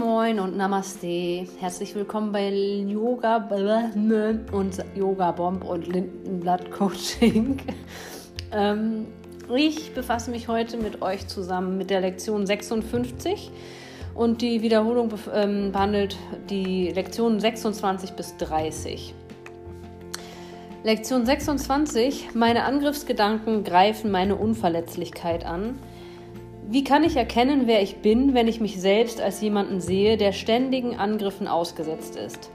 Moin und Namaste. Herzlich willkommen bei Yoga und Yoga Bomb und Lindenblatt Coaching. Ähm, ich befasse mich heute mit euch zusammen mit der Lektion 56 und die Wiederholung ähm, behandelt die Lektionen 26 bis 30. Lektion 26. Meine Angriffsgedanken greifen meine Unverletzlichkeit an. Wie kann ich erkennen, wer ich bin, wenn ich mich selbst als jemanden sehe, der ständigen Angriffen ausgesetzt ist?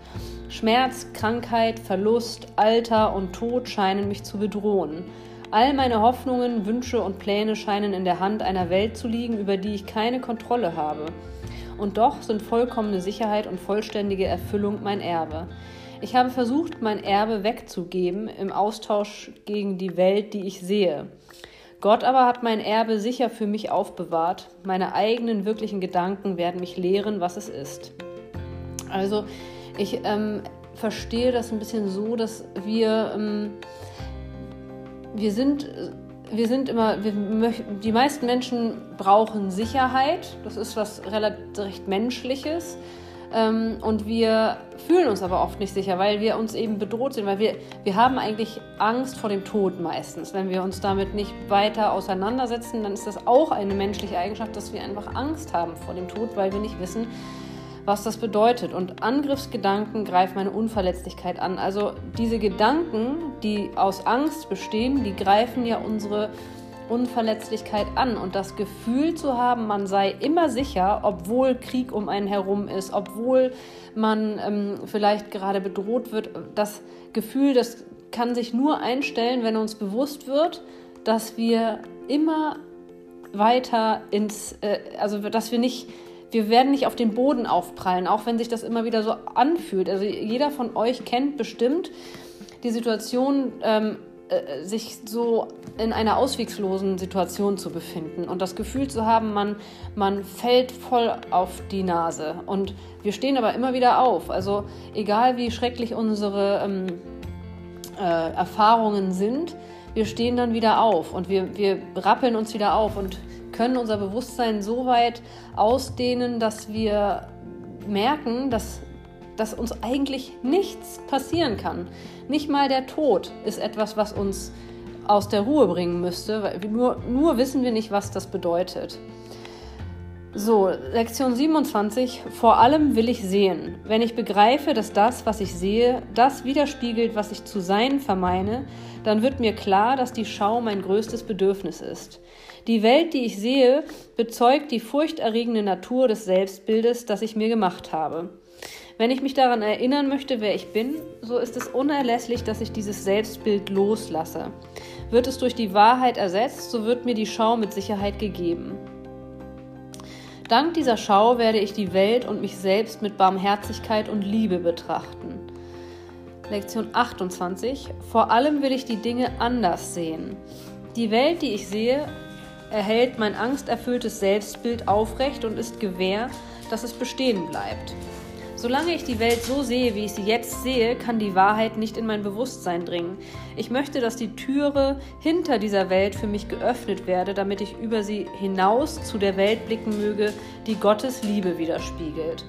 Schmerz, Krankheit, Verlust, Alter und Tod scheinen mich zu bedrohen. All meine Hoffnungen, Wünsche und Pläne scheinen in der Hand einer Welt zu liegen, über die ich keine Kontrolle habe. Und doch sind vollkommene Sicherheit und vollständige Erfüllung mein Erbe. Ich habe versucht, mein Erbe wegzugeben im Austausch gegen die Welt, die ich sehe. Gott aber hat mein Erbe sicher für mich aufbewahrt. Meine eigenen wirklichen Gedanken werden mich lehren, was es ist. Also ich ähm, verstehe das ein bisschen so, dass wir, ähm, wir sind wir sind immer, wir möchten, die meisten Menschen brauchen Sicherheit. Das ist was relativ recht Menschliches. Ähm, und wir fühlen uns aber oft nicht sicher, weil wir uns eben bedroht sind, weil wir, wir haben eigentlich Angst vor dem Tod meistens. Wenn wir uns damit nicht weiter auseinandersetzen, dann ist das auch eine menschliche Eigenschaft, dass wir einfach Angst haben vor dem Tod, weil wir nicht wissen, was das bedeutet. Und Angriffsgedanken greifen meine Unverletzlichkeit an. Also diese Gedanken, die aus Angst bestehen, die greifen ja unsere Unverletzlichkeit an und das Gefühl zu haben, man sei immer sicher, obwohl Krieg um einen herum ist, obwohl man ähm, vielleicht gerade bedroht wird, das Gefühl, das kann sich nur einstellen, wenn uns bewusst wird, dass wir immer weiter ins, äh, also dass wir nicht, wir werden nicht auf den Boden aufprallen, auch wenn sich das immer wieder so anfühlt. Also jeder von euch kennt bestimmt die Situation, ähm, äh, sich so in einer auswegslosen Situation zu befinden und das Gefühl zu haben, man, man fällt voll auf die Nase. Und wir stehen aber immer wieder auf. Also egal wie schrecklich unsere ähm, äh, Erfahrungen sind, wir stehen dann wieder auf und wir, wir rappeln uns wieder auf und können unser Bewusstsein so weit ausdehnen, dass wir merken, dass dass uns eigentlich nichts passieren kann. Nicht mal der Tod ist etwas, was uns aus der Ruhe bringen müsste, weil nur, nur wissen wir nicht, was das bedeutet. So, Lektion 27. Vor allem will ich sehen. Wenn ich begreife, dass das, was ich sehe, das widerspiegelt, was ich zu sein vermeine, dann wird mir klar, dass die Schau mein größtes Bedürfnis ist. Die Welt, die ich sehe, bezeugt die furchterregende Natur des Selbstbildes, das ich mir gemacht habe. Wenn ich mich daran erinnern möchte, wer ich bin, so ist es unerlässlich, dass ich dieses Selbstbild loslasse. Wird es durch die Wahrheit ersetzt, so wird mir die Schau mit Sicherheit gegeben. Dank dieser Schau werde ich die Welt und mich selbst mit Barmherzigkeit und Liebe betrachten. Lektion 28. Vor allem will ich die Dinge anders sehen. Die Welt, die ich sehe, erhält mein angsterfülltes Selbstbild aufrecht und ist gewähr, dass es bestehen bleibt. Solange ich die Welt so sehe, wie ich sie jetzt sehe, kann die Wahrheit nicht in mein Bewusstsein dringen. Ich möchte, dass die Türe hinter dieser Welt für mich geöffnet werde, damit ich über sie hinaus zu der Welt blicken möge, die Gottes Liebe widerspiegelt.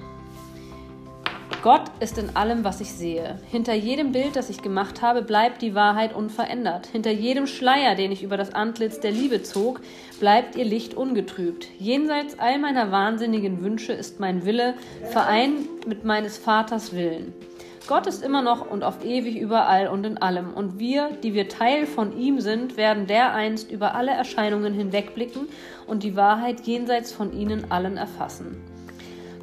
Gott ist in allem, was ich sehe. Hinter jedem Bild, das ich gemacht habe, bleibt die Wahrheit unverändert. Hinter jedem Schleier, den ich über das Antlitz der Liebe zog, bleibt ihr Licht ungetrübt. Jenseits all meiner wahnsinnigen Wünsche ist mein Wille vereint mit meines Vaters Willen. Gott ist immer noch und auf ewig überall und in allem, und wir, die wir Teil von ihm sind, werden dereinst über alle Erscheinungen hinwegblicken und die Wahrheit jenseits von ihnen allen erfassen.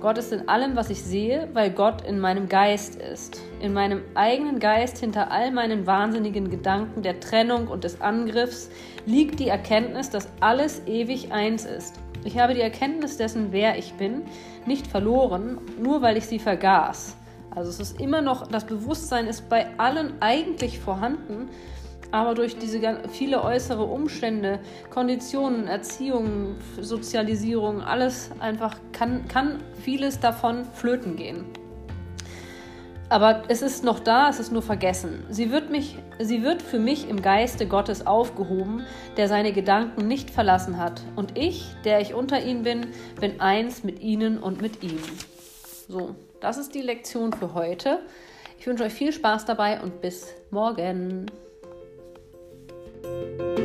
Gott ist in allem, was ich sehe, weil Gott in meinem Geist ist. In meinem eigenen Geist hinter all meinen wahnsinnigen Gedanken der Trennung und des Angriffs liegt die Erkenntnis, dass alles ewig eins ist. Ich habe die Erkenntnis dessen, wer ich bin, nicht verloren, nur weil ich sie vergaß. Also es ist immer noch, das Bewusstsein ist bei allen eigentlich vorhanden, aber durch diese viele äußere Umstände, Konditionen, Erziehung, Sozialisierung, alles einfach kann, kann vieles davon flöten gehen. Aber es ist noch da, es ist nur vergessen. Sie wird, mich, sie wird für mich im Geiste Gottes aufgehoben, der seine Gedanken nicht verlassen hat. Und ich, der ich unter ihnen bin, bin eins mit ihnen und mit ihm. So, das ist die Lektion für heute. Ich wünsche euch viel Spaß dabei und bis morgen. Música